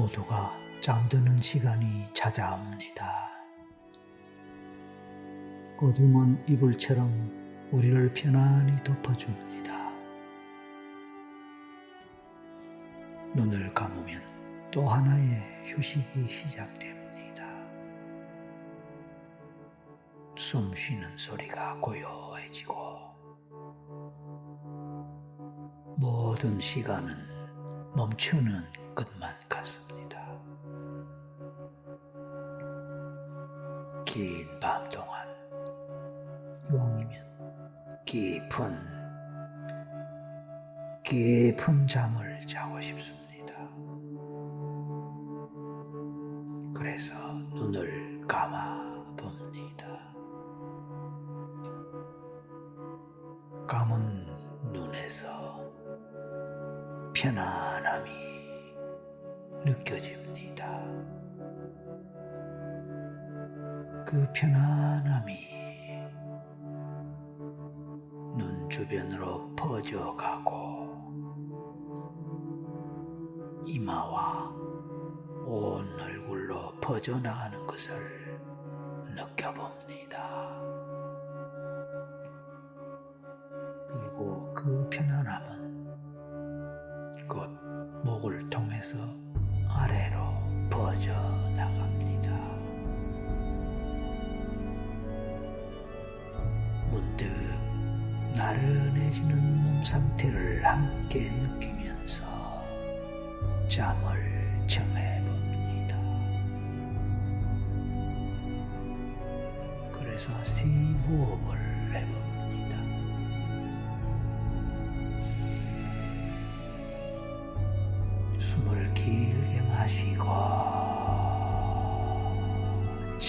모두가 잠드는 시간이 찾아옵니다. 어둠은 이불처럼 우리를 편안히 덮어줍니다. 눈을 감으면 또 하나의 휴식이 시작됩니다. 숨 쉬는 소리가 고요해지고 모든 시간은 멈추는 것만 긴 밤 동안 이왕이면 깊은 깊은 잠을 자고 싶습니다. 그래서 눈을 감아 봅니다. 감은 눈에서 편안함이 느껴집니다. 그 편안함이 눈 주변으로 퍼져가고 이마와 온 얼굴로 퍼져나가는 것을 느껴봅니다.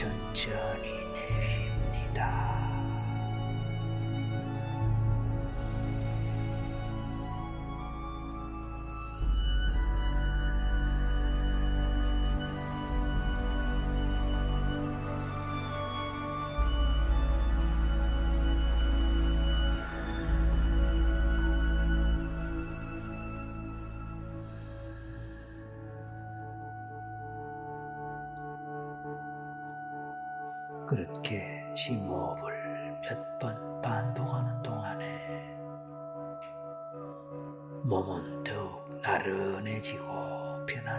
천천히 내쉽니다.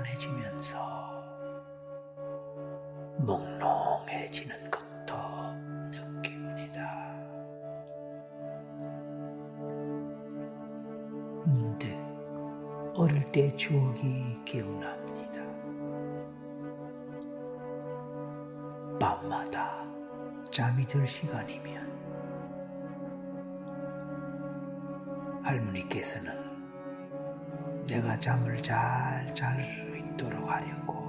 편안해지면서 몽롱해지는 것도 느낍니다. 문득 어릴 때 추억이 기억납니다. 밤마다 잠이 들 시간이면 할머니께서는 내가 잠을 잘 잘 수 있도록 하려고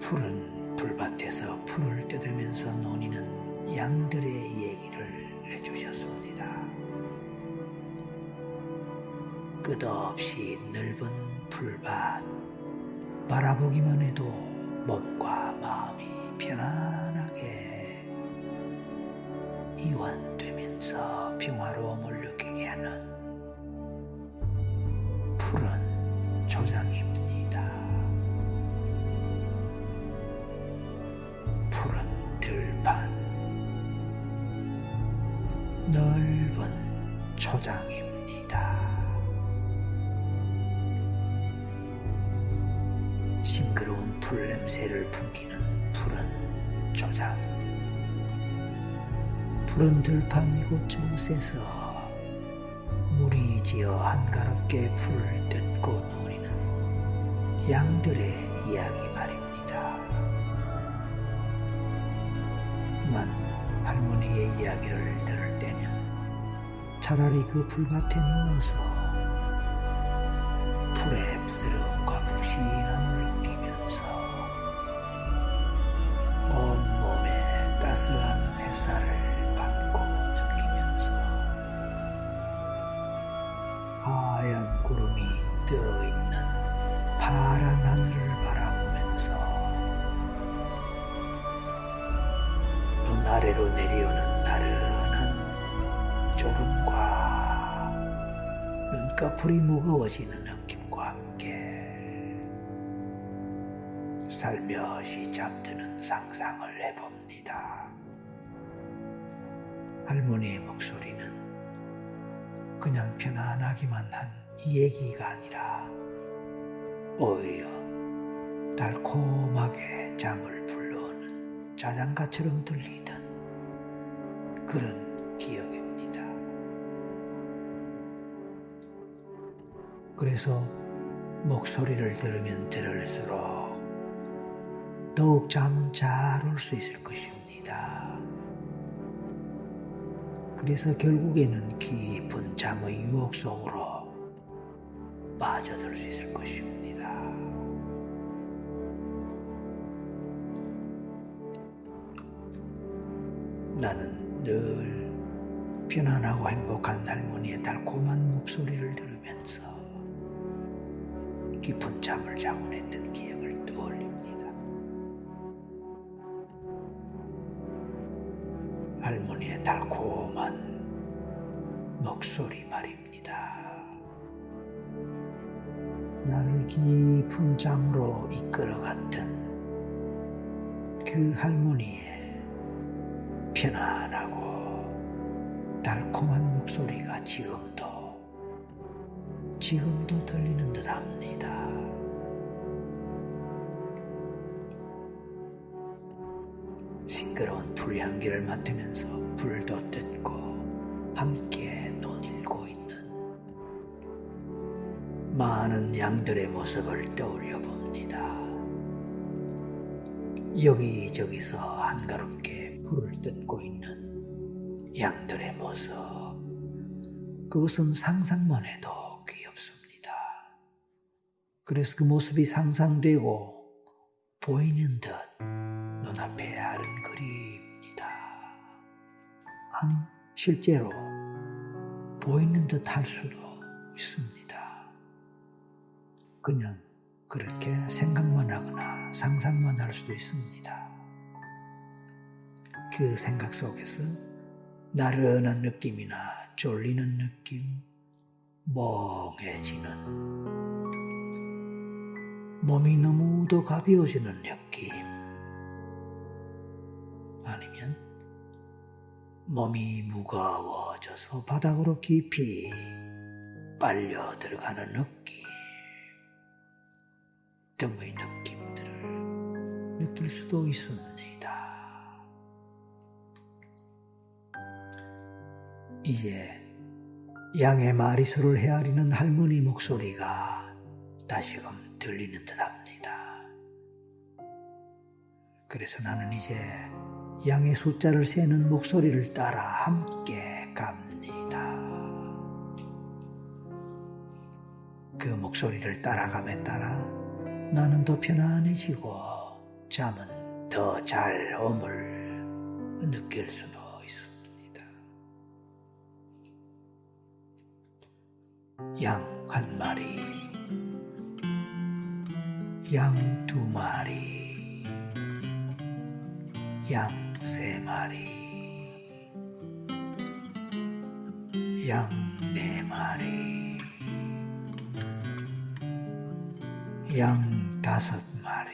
푸른 풀밭에서 풀을 뜯으면서 노니는 양들의 얘기를 해주셨습니다. 끝없이 넓은 풀밭 바라보기만 해도 몸과 마음이 편안하게 이완되면서 평화로움을 느끼게 하는 냄새를 풍기는 푸른 초장. 푸른 들판 이곳저곳에서 물이 지어 한가롭게 풀을 뜯고 노리는 양들의 이야기 말입니다. 만 할머니의 이야기를 들을 때면 차라리 그 풀밭에 누워서 풀의 부드러움과 푹신함 따스한 햇살을 받고 느끼면서 하얀 구름이 떠있는 파란 하늘을 바라보면서 눈 아래로 내려오는 나른한 졸음과 눈꺼풀이 무거워지는 느낌과 함께 살며시 잠드는 상상을 해봅니다. 할머니의 목소리는 그냥 편안하기만 한 얘기가 아니라 오히려 달콤하게 잠을 불러오는 자장가처럼 들리던 그런 기억입니다. 그래서 목소리를 들으면 들을수록 더욱 잠은 잘 올 수 있을 것입니다. 그래서 결국에는 깊은 잠의 유혹 속으로 빠져들 수 있을 것입니다. 나는 늘 편안하고 행복한 할머니의 달콤한 목소리를 들으면서 깊은 잠을 자곤 했던 기억을 떠올립 달콤한 목소리 말입니다. 나를 깊은 잠으로 이끌어갔던 그 할머니의 편안하고 달콤한 목소리가 지금도 지금도 들리는 듯 합니다. 풀향기를 맡으면서 불도 뜯고 함께 논일고 있는 많은 양들의 모습을 떠올려 봅니다. 여기저기서 한가롭게 불을 뜯고 있는 양들의 모습. 그것은 상상만 해도 귀엽습니다. 그래서 그 모습이 상상되고 보이는 듯 눈앞에 아른거립니다. 아니, 실제로 보이는 듯 할 수도 있습니다. 그냥 그렇게 생각만 하거나 상상만 할 수도 있습니다. 그 생각 속에서 나른한 느낌이나 졸리는 느낌, 멍해지는 몸이 너무도 가벼워지는 느낌, 아니면 몸이 무거워져서 바닥으로 깊이 빨려 들어가는 느낌 등의 느낌들을 느낄 수도 있습니다. 이제 양의 마리수를 헤아리는 할머니 목소리가 다시금 들리는 듯 합니다. 그래서 나는 이제 양의 숫자를 세는 목소리를 따라 함께 갑니다. 그 목소리를 따라감에 따라 나는 더 편안해지고 잠은 더잘 오물 느낄 수도 있습니다. 양 한 마리, 양 두 마리, 양 세 마리, 양 네 마리, 양 다섯 마리,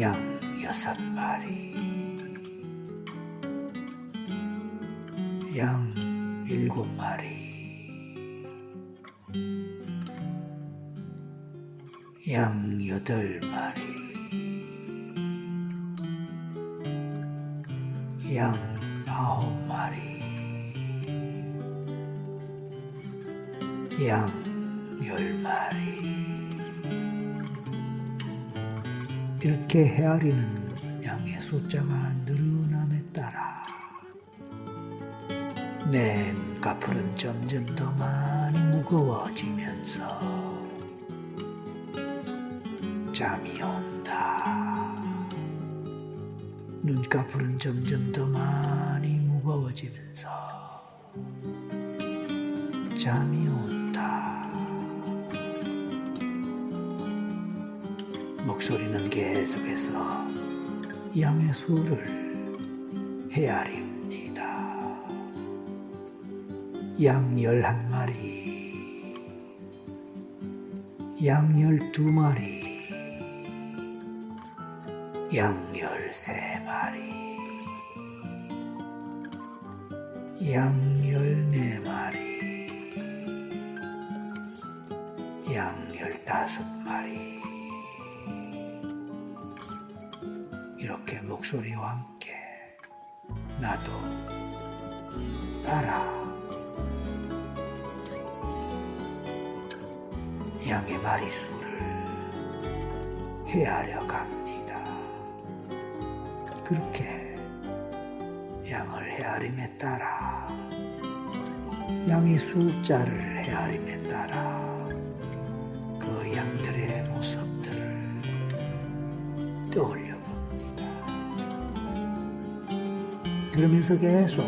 양 여섯 마리, 양 일곱 마리, 양 여덟 마리, 양 아홉 마리, 양 열 마리. 이렇게 헤아리는 양의 숫자가 늘어남에 따라 내 눈꺼풀은 점점 더 많이 무거워지면서 잠이 온다. 눈꺼풀은 점점 더 많이 무거워지면서 잠이 온다. 목소리는 계속해서 양의 수를 헤아립니다. 양 열한 마리, 양 열두 마리, 양 열세 마리, 양 열네 마리, 양 열다섯 마리. 이렇게 목소리와 함께 나도 따라 양의 마리수를 헤아려 갑니다. 그렇게 헤아림에 따라 양의 숫자를 헤아림에 따라 그 양들의 모습들을 떠올려 봅니다. 그러면서 계속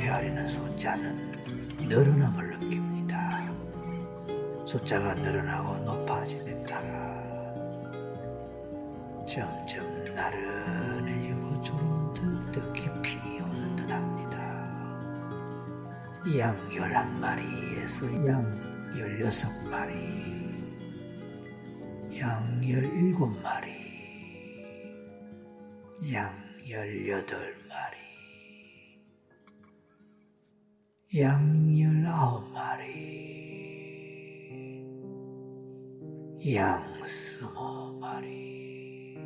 헤아리는 숫자는 늘어남을 느낍니다. 숫자가 늘어나고 높아짐에 따라 점점 나른 양 열한 마리에서 양 열여섯 마리, 양 열일곱 마리, 양 열여덟 마리, 양 열아홉 마리, 양 스무 마리.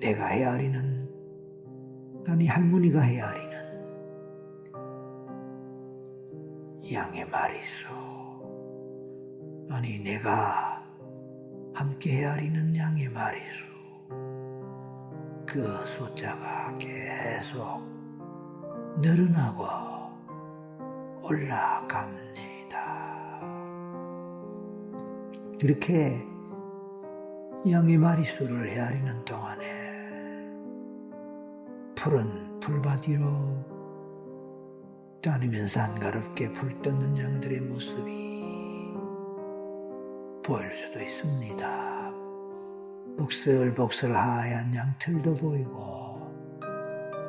내가 헤아리는, 아니 할머니가 헤아리는 양의 마리수. 아니 내가 함께 헤아리는 양의 마리수. 그 숫자가 계속 늘어나고 올라갑니다. 그렇게 양의 마리수를 헤아리는 동안에 푸른 풀밭 위로 다니면서 한가롭게 불 떴는 양들의 모습이 보일 수도 있습니다. 복슬복슬 하얀 양틀도 보이고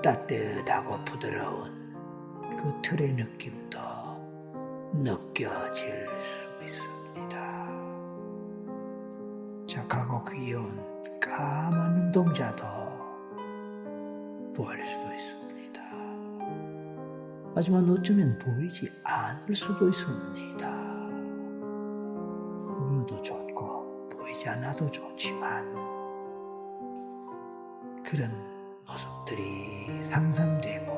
따뜻하고 부드러운 그 틀의 느낌도 느껴질 수 있습니다. 착하고 귀여운 까만 눈동자도 보일 수도 있습니다. 하지만 어쩌면 보이지 않을 수도 있습니다. 보여도 좋고 보이지 않아도 좋지만 그런 모습들이 상상되고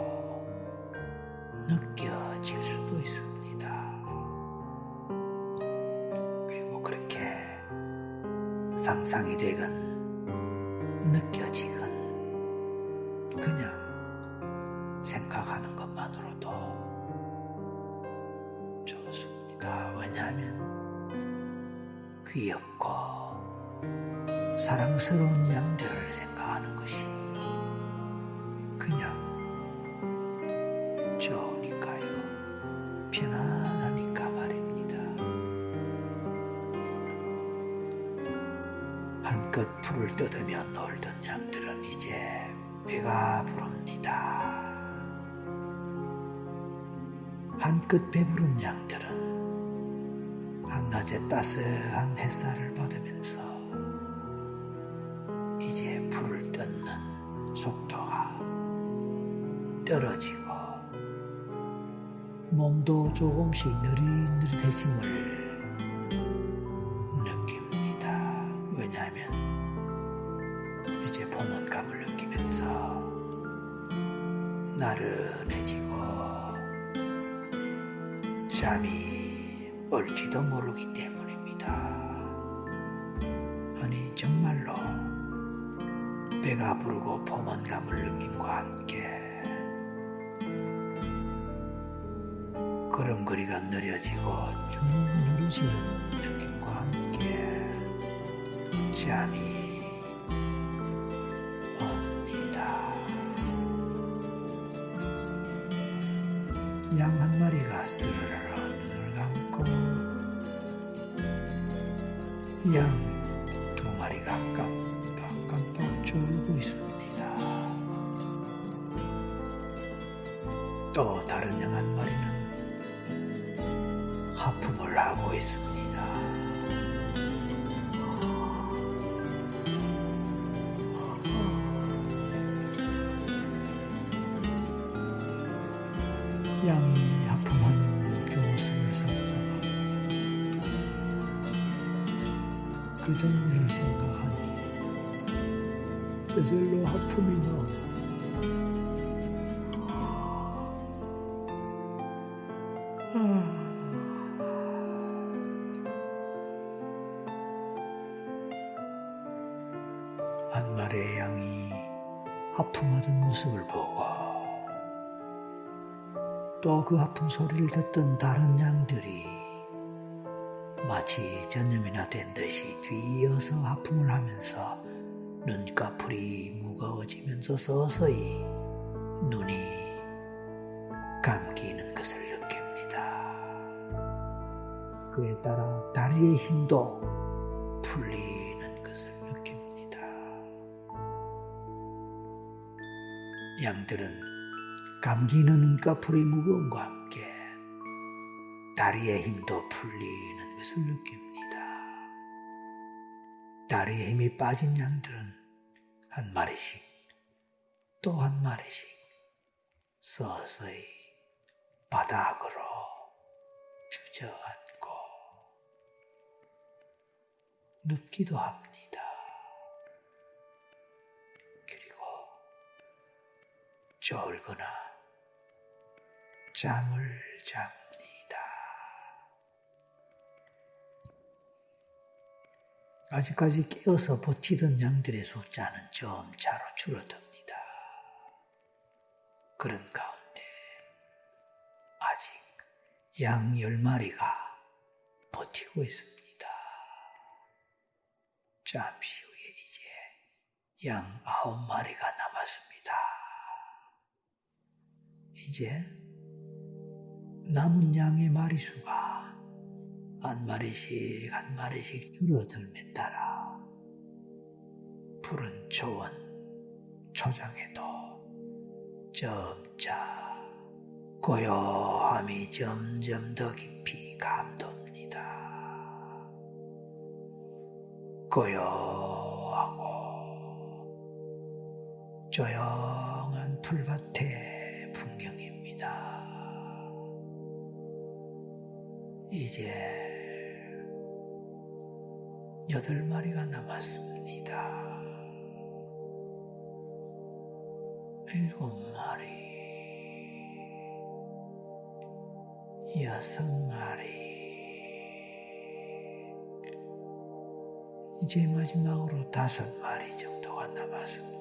한끗 배부른 양들은 한낮에 따스한 햇살을 받으면서 이제 불을 뜯는 속도가 떨어지고 몸도 조금씩 느릿느릿해짐을 올지도 모르기 때문입니다. 아니 정말로 배가 부르고 포만감을 느낌과 함께 걸음걸이가 느려지고 쭉 늘어지는 느낌과 함께 잠이 졸고 있습니다. 또 다른 양 한 마리는 하품을 하고 있습니다. 양이 하품하는 그 모습을 상상하고 그 장면을 생각하니 하품이 나오고 한 마리의 양이 하품하던 모습을 보고 또 그 하품 소리를 듣던 다른 양들이 마치 전염이나 된 듯이 뒤이어서 하품을 하면서 눈꺼풀이 무거워지면서 서서히 눈이 감기는 것을 느낍니다. 그에 따라 다리의 힘도 풀리는 것을 느낍니다. 양들은 감기는 눈꺼풀이 무거움과 함께 다리의 힘도 풀리는 것을 느낍니다. 다리의 힘이 빠진 양들은 한 마리씩 또 한 마리씩 서서히 바닥으로 주저앉고 눕기도 합니다. 그리고 졸거나 잠을 잡 아직까지 깨어서 버티던 양들의 숫자는 점차로 줄어듭니다. 그런 가운데 아직 양 열마리가 버티고 있습니다. 잠시 후에 이제 양 아홉 마리가 남았습니다. 이제 남은 양의 마리수가 한 마리씩 한 마리씩 줄어들면 따라 푸른 초원 초장에도 점차 고요함이 점점 더 깊이 감돕니다. 고요하고 조용한 풀밭의 풍경입니다. 이제 여덟 마리가 남았습니다. 일곱 마리, 여섯 마리, 이제 마지막으로 다섯 마리 정도가 남았습니다.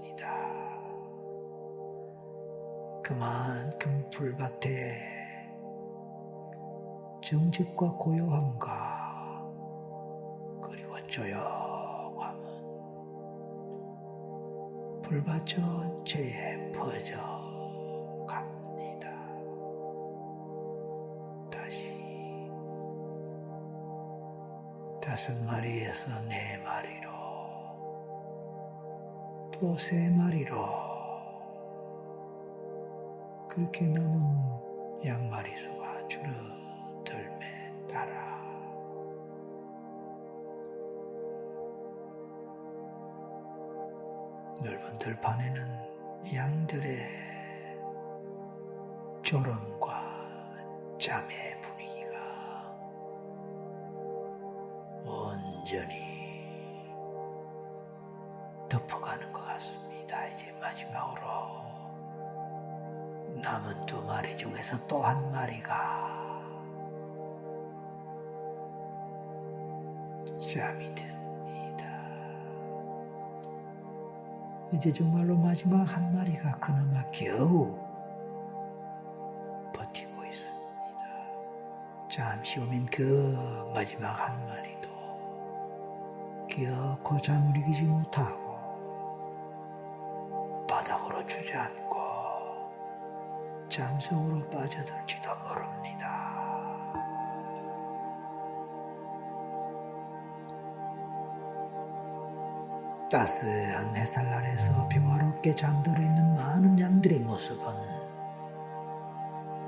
그만큼 풀밭에 정직과 고요함과 조용함은 불밭 전체에 퍼져 갑니다. 다시. 다섯 마리에서 네 마리로. 또 세 마리로. 그렇게 남은 양마리 수가 줄어 넓은 들판에는 양들의 졸음과 잠의 분위기가 온전히 덮어가는 것 같습니다. 이제 마지막으로 남은 두 마리 중에서 또 한 마리가 잠이 든 이제 정말로 마지막 한 마리가 그나마 겨우 버티고 있습니다. 잠시 후면 그 마지막 한 마리도 기어코 잠을 이기지 못하고 바닥으로 주저앉고 잠속으로 빠져들지도 모릅니다. 따스한 햇살 아래서 평화롭게 잠들어 있는 많은 양들의 모습은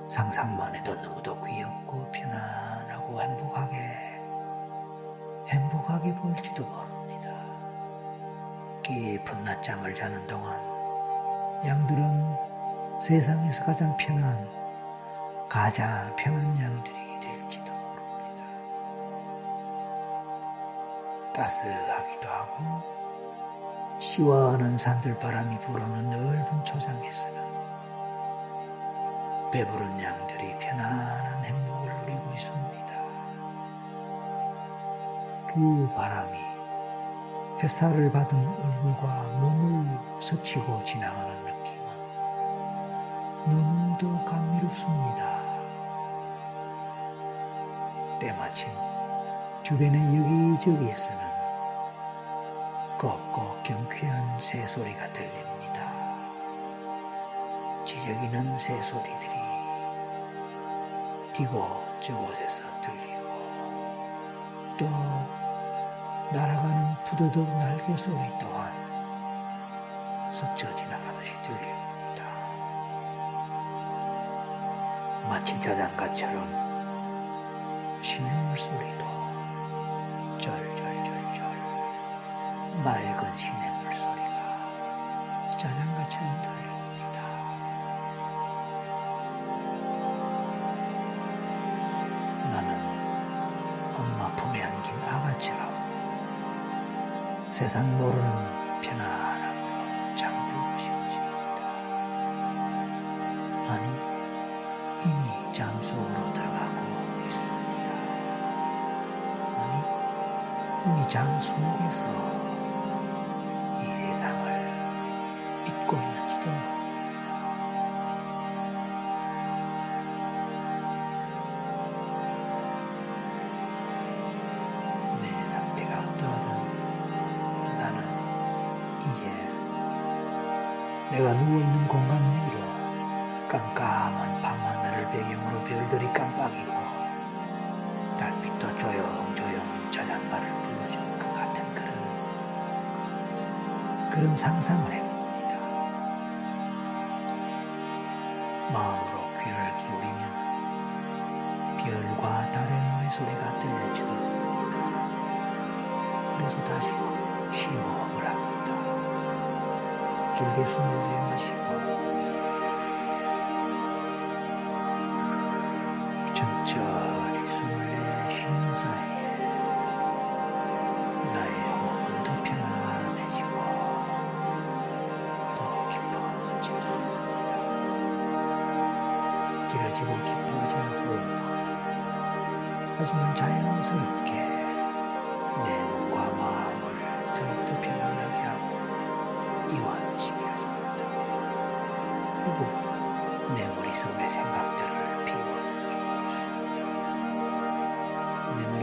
상상만 해도 너무도 귀엽고 편안하고 행복하게 행복하게 보일지도 모릅니다. 깊은 낮잠을 자는 동안 양들은 세상에서 가장 편한 가장 편한 양들이 될지도 모릅니다. 따스하기도 하고 시원한 산들 바람이 불어오는 넓은 초장에서는 배부른 양들이 편안한 행복을 누리고 있습니다. 그 바람이 햇살을 받은 얼굴과 몸을 스치고 지나가는 느낌은 너무도 감미롭습니다. 때마침 주변의 여기저기에서는 꺽꺽 경쾌한 새소리가 들립니다. 지저귀는 새소리들이 이곳저곳에서 들리고 또 날아가는 푸드덕 날개 소리 또한 스쳐 지나가듯이 들립니다. 마치 자장가처럼 시냇물 소리도 절절절절 맑은 시냇 물 소리가 자장가처럼 들립니다. 나는 엄마 품에 안긴 아가처럼 세상 모르는 편안함으로 잠들고 싶어집니다. 아니, 이미 잠 속으로 들어가고 있습니다. 아니, 이미 잠 속에서 별들이 깜빡이고 달빛도 조용조용 저장가를 불러주는 것 같은 그런 그런 상상을 해봅니다. 마음으로 귀를 기울이면 별과 달의 노래소리가 들릴지도 모릅니다. 그래서 다시 심호흡을 합니다. 길게 숨을 들이마시고 숨을 내쉬는 사이에 나의 호흡은 더 편안해지고 더 깊어질 수 있습니다. 길어지고 깊어진 호흡 하지만 자연스럽게 내 몸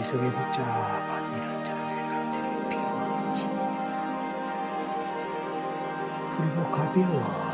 머릿속에 복잡한 이런저런 생각들이 비워지 그리고 가벼워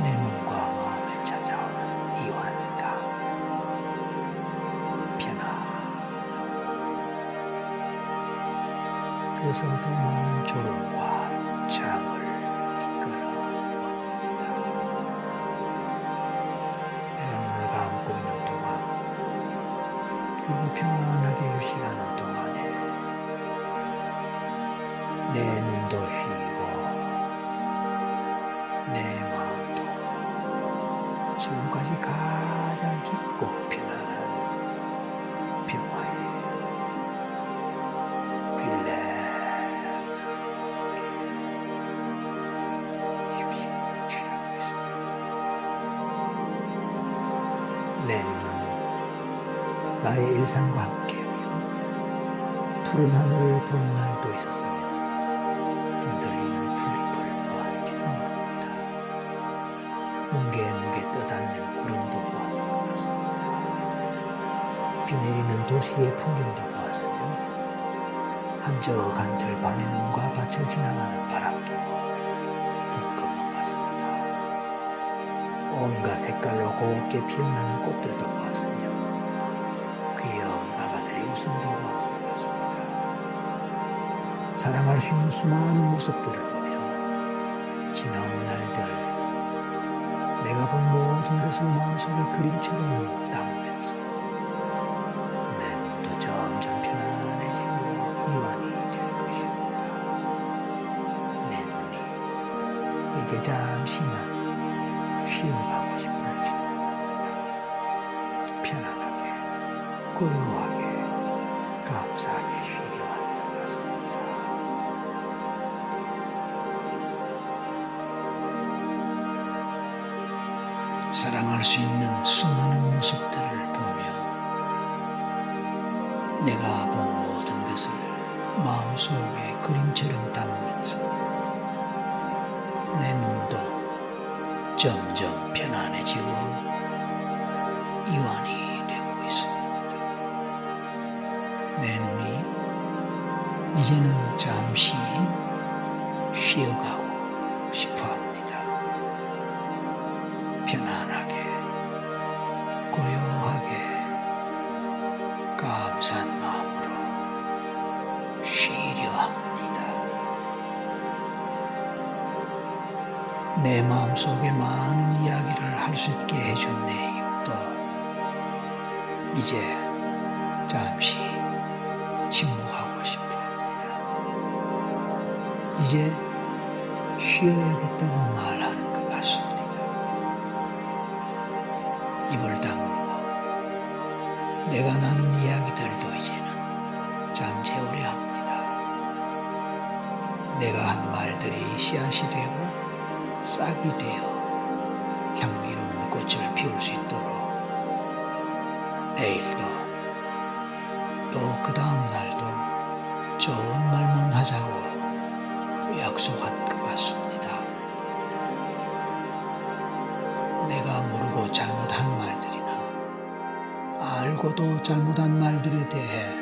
내 몸과 마음에 찾아오는 이완감, 변화, 그래서 더 많은 졸음과 잠을 이끌어 옵니다. 내가 눈을 감고 있는 동안 그리고 편안하게 휴식하는 동안에 내 눈도 쉬고 내 지금까지 가장 깊고 편안한 평화에 릴렉스 휴식을 취하고 있습니다. 내 눈은 나의 일상과 함께며 푸른 하늘을 본 날도 보았습니다. 있는 도시의 풍경도 보았으며 한적한 들판의 눈과 밭을 지나가는 바람도 본 것만 같습니다. 온갖 색깔로 곱게 피어나는 꽃들도 보았으며 귀여운 바가들의 웃음도 보았던 것 같습니다. 사랑할 수 있는 수많은 모습들을 보며 지나온 날들 내가 본 모든 것을 마음속에 그림처럼 담 그림처럼 담으면서 내 눈도 점점 편안해지고 이완이 되고 있습니다. 내 눈이 이제는 잠시 쉬어가고 싶어 내 마음속에 많은 이야기를 할 수 있게 해준 내 입도 이제 잠시 침묵하고 싶어 합니다. 이제 쉬어야겠다고 말하는 것 같습니다. 입을 다물고 내가 나눈 이야기들도 이제는 잠재우려 합니다. 내가 한 말들이 씨앗이 되고 싹이 되어 향기로운 꽃을 피울 수 있도록 내일도 또 그 다음 날도 좋은 말만 하자고 약속한 것 같습니다. 내가 모르고 잘못한 말들이나 알고도 잘못한 말들에 대해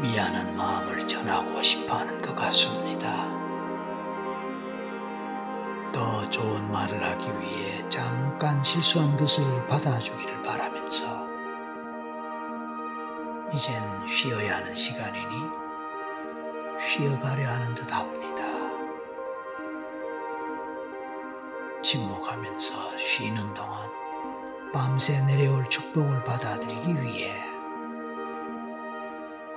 미안한 마음을 전하고 싶어 하는 것 같습니다. 더 좋은 말을 하기 위해 잠깐 실수한 것을 받아주기를 바라면서 이젠 쉬어야 하는 시간이니 쉬어가려 하는 듯 합니다. 침묵하면서 쉬는 동안 밤새 내려올 축복을 받아들이기 위해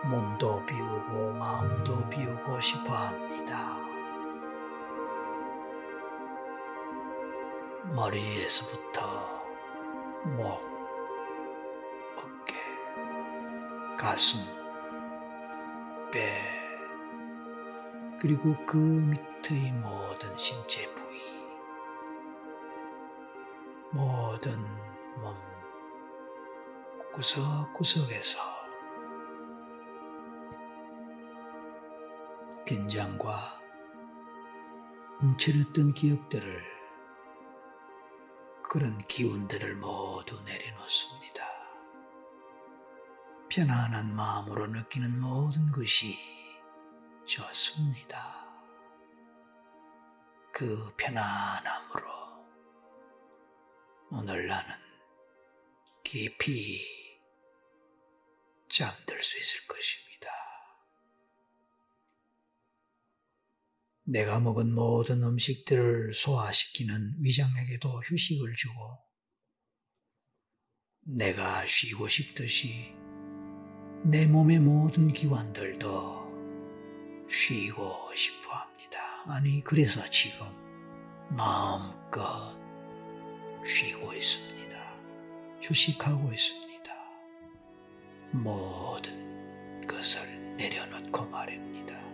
몸도 비우고 마음도 비우고 싶어 합니다. 머리에서부터 목, 어깨, 가슴, 배, 그리고 그 밑의 모든 신체 부위, 모든 몸 구석구석에서 긴장과 움츠렸던 기억들을 그런 기운들을 모두 내려놓습니다. 편안한 마음으로 느끼는 모든 것이 좋습니다. 그 편안함으로 오늘 나는 깊이 잠들 수 있을 것입니다. 내가 먹은 모든 음식들을 소화시키는 위장에게도 휴식을 주고 내가 쉬고 싶듯이 내 몸의 모든 기관들도 쉬고 싶어 합니다. 아니, 그래서 지금 마음껏 쉬고 있습니다. 휴식하고 있습니다. 모든 것을 내려놓고 말입니다.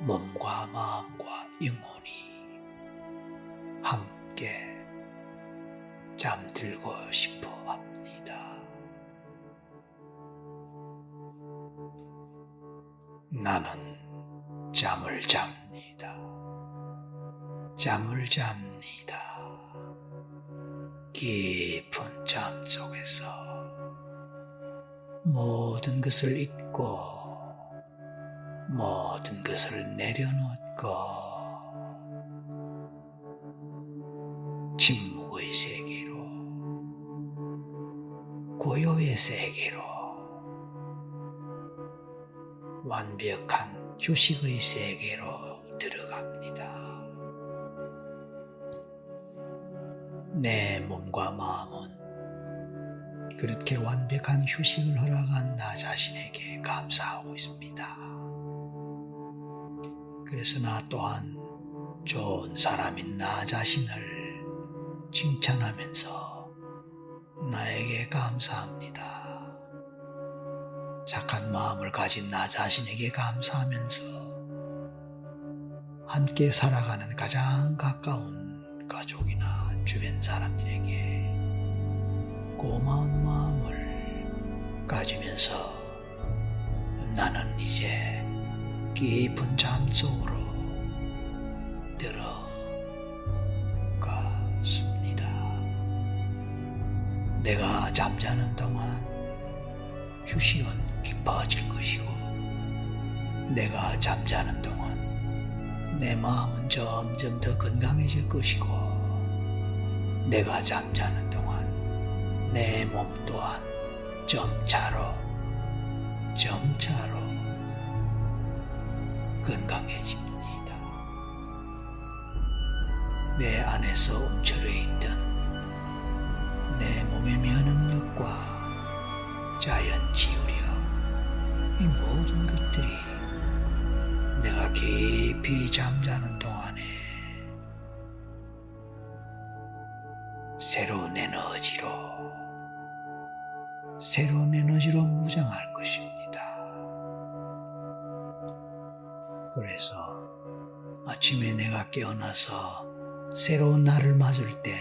몸과 마음과 영혼이 함께 잠들고 싶어 합니다. 나는 잠을 잡니다. 잠을 잡니다. 깊은 잠 속에서 모든 것을 잊고 모든 것을 내려놓고 침묵의 세계로 고요의 세계로 완벽한 휴식의 세계로 들어갑니다. 내 몸과 마음은 그렇게 완벽한 휴식을 허락한 나 자신에게 감사하고 있습니다. 그래서 나 또한 좋은 사람인 나 자신을 칭찬하면서 나에게 감사합니다. 착한 마음을 가진 나 자신에게 감사하면서 함께 살아가는 가장 가까운 가족이나 주변 사람들에게 고마운 마음을 가지면서 나는 이제 깊은 잠 속으로 들어갔습니다. 내가 잠자는 동안 휴식은 깊어질 것이고, 내가 잠자는 동안 내 마음은 점점 더 건강해질 것이고, 내가 잠자는 동안 내 몸 또한 점차로 점차로 건강해집니다. 내 안에서 움츠려 있던 내 몸의 면역력과 자연 치유력 이 모든 것들이 내가 깊이 잠자는 동안에 새로운 에너지로, 새로운 에너지로 무장할 것입니다. 그래서 아침에 내가 깨어나서 새로운 날을 맞을 때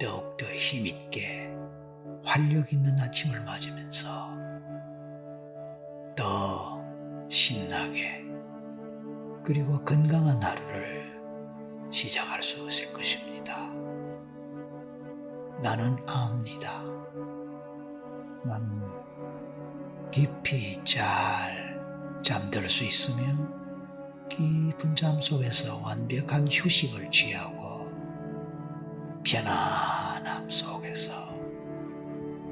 더욱더 힘있게 활력 있는 아침을 맞으면서 더 신나게 그리고 건강한 하루를 시작할 수 있을 것입니다. 나는 압니다. 나는 깊이 잘 잠들 수 있으며 깊은 잠 속에서 완벽한 휴식을 취하고 편안함 속에서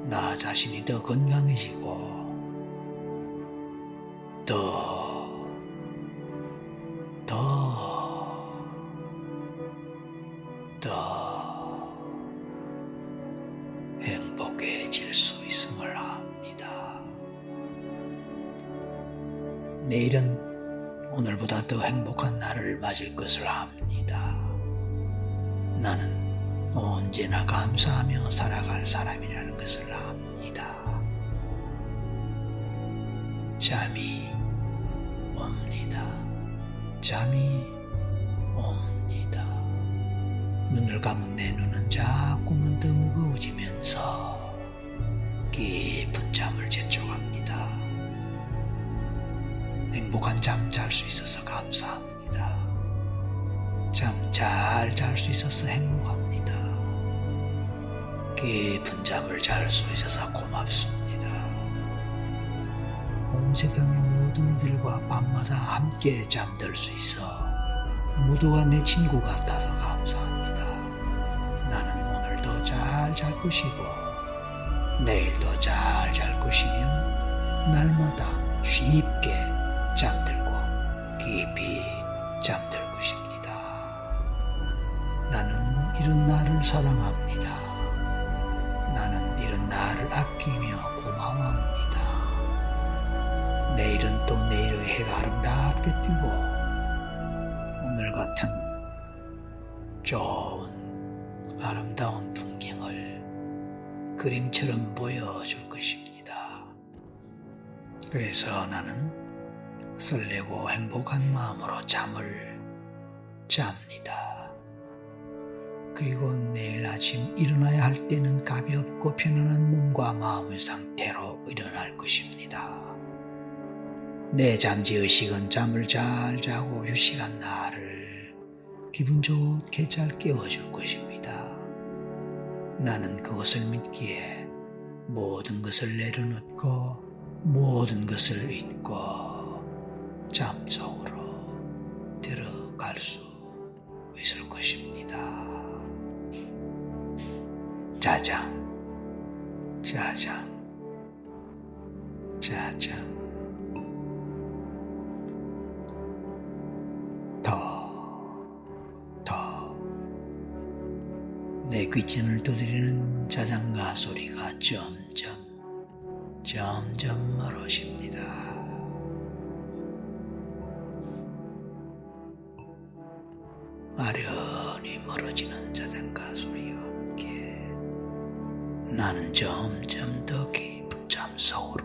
나 자신이 더 건강해지고 더, 더, 맞을 것을 압니다. 나는 언제나 감사하며 살아갈 사람이라는 것을 압니다. 잠이 옵니다. 잠이 옵니다. 눈을 감은 내 눈은 자꾸만 더 무거워지면서 깊은 잠을 재촉합니다. 행복한 잠 잘 수 있어서 감사합니다. 잠잘잘 수 있어서 행복합니다. 깊은 잠을 잘 수 있어서 고맙습니다. 온 세상의 모든 이들과 밤마다 함께 잠들 수 있어 모두가 내 친구 같아서 감사합니다. 나는 오늘도 잘 잘 것이고 내일도 잘 잘 것이며 날마다 쉽게 잠들고 깊이 잠들 이런 나를 사랑합니다. 나는 이런 나를 아끼며 고마워합니다. 내일은 또 내일의 해가 아름답게 뜨고 오늘 같은 좋은 아름다운 풍경을 그림처럼 보여줄 것입니다. 그래서 나는 설레고 행복한 마음으로 잠을 잡니다. 그리고 내일 아침 일어나야 할 때는 가볍고 편안한 몸과 마음의 상태로 일어날 것입니다. 내 잠재 의식은 잠을 잘 자고 휴식한 나를 기분 좋게 잘 깨워줄 것입니다. 나는 그것을 믿기에 모든 것을 내려놓고 모든 것을 잊고 잠속으로 들어갈 수 있을 것입니다. 짜장, 짜장, 짜장. 더, 더. 내 귓전을 두드리는 자장가 소리가 점점, 점점 멀어집니다. 아련히 멀어지는 자장가 함께 나는 점점 더 깊은 잠 속으로